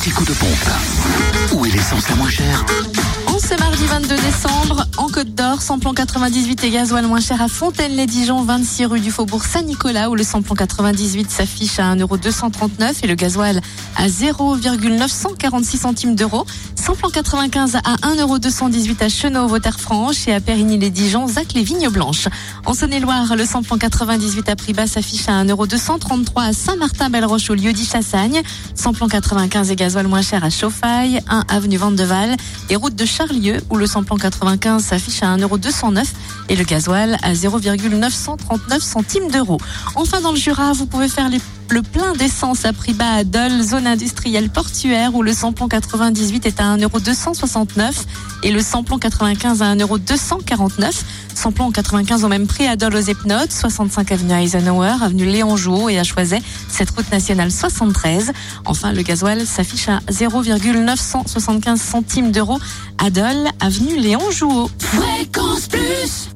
petit coup de pompe. Où est l'essence la moins chère? En ce mardi 22 décembre, en Côte d'Or, samplon 98 et gasoil moins cher à Fontaine-les-Dijon, 26 rue du Faubourg Saint-Nicolas, où le samplon 98 s'affiche à 1,239€ et le gasoil à 0,946 centimes d'euros. Samplon 95 à 1,218€ à Chenot, franche et à Périgny-les-Dijon, Zac les Vignes Blanches. En Saône-et-Loire, le samplon 98 à prix bas s'affiche à 1,233€ à Saint-Martin-Belle-Roche au lieu dit Chassagne. Samplon 95 et gasoil moins cher à Chauffaille, 1 avenue Vandeval et route de Charlieu où le samplon 95 s'affiche à 1,209€ et le gasoil à 0,939 centimes d'euros. Enfin dans le Jura, vous pouvez faire les le plein d'essence à prix bas à Dole, zone industrielle portuaire où le samplon 98 est à 1,269€ et le samplon 95 à 1,249€. Samplon 95 au même prix à Dole aux Epnotes, 65 avenue Eisenhower, avenue Léon Jouot et à Choiset, cette route nationale 73. Enfin, le gasoil s'affiche à 0,975 centimes d'euros à Dole, avenue Léon Jouot. Fréquence Plus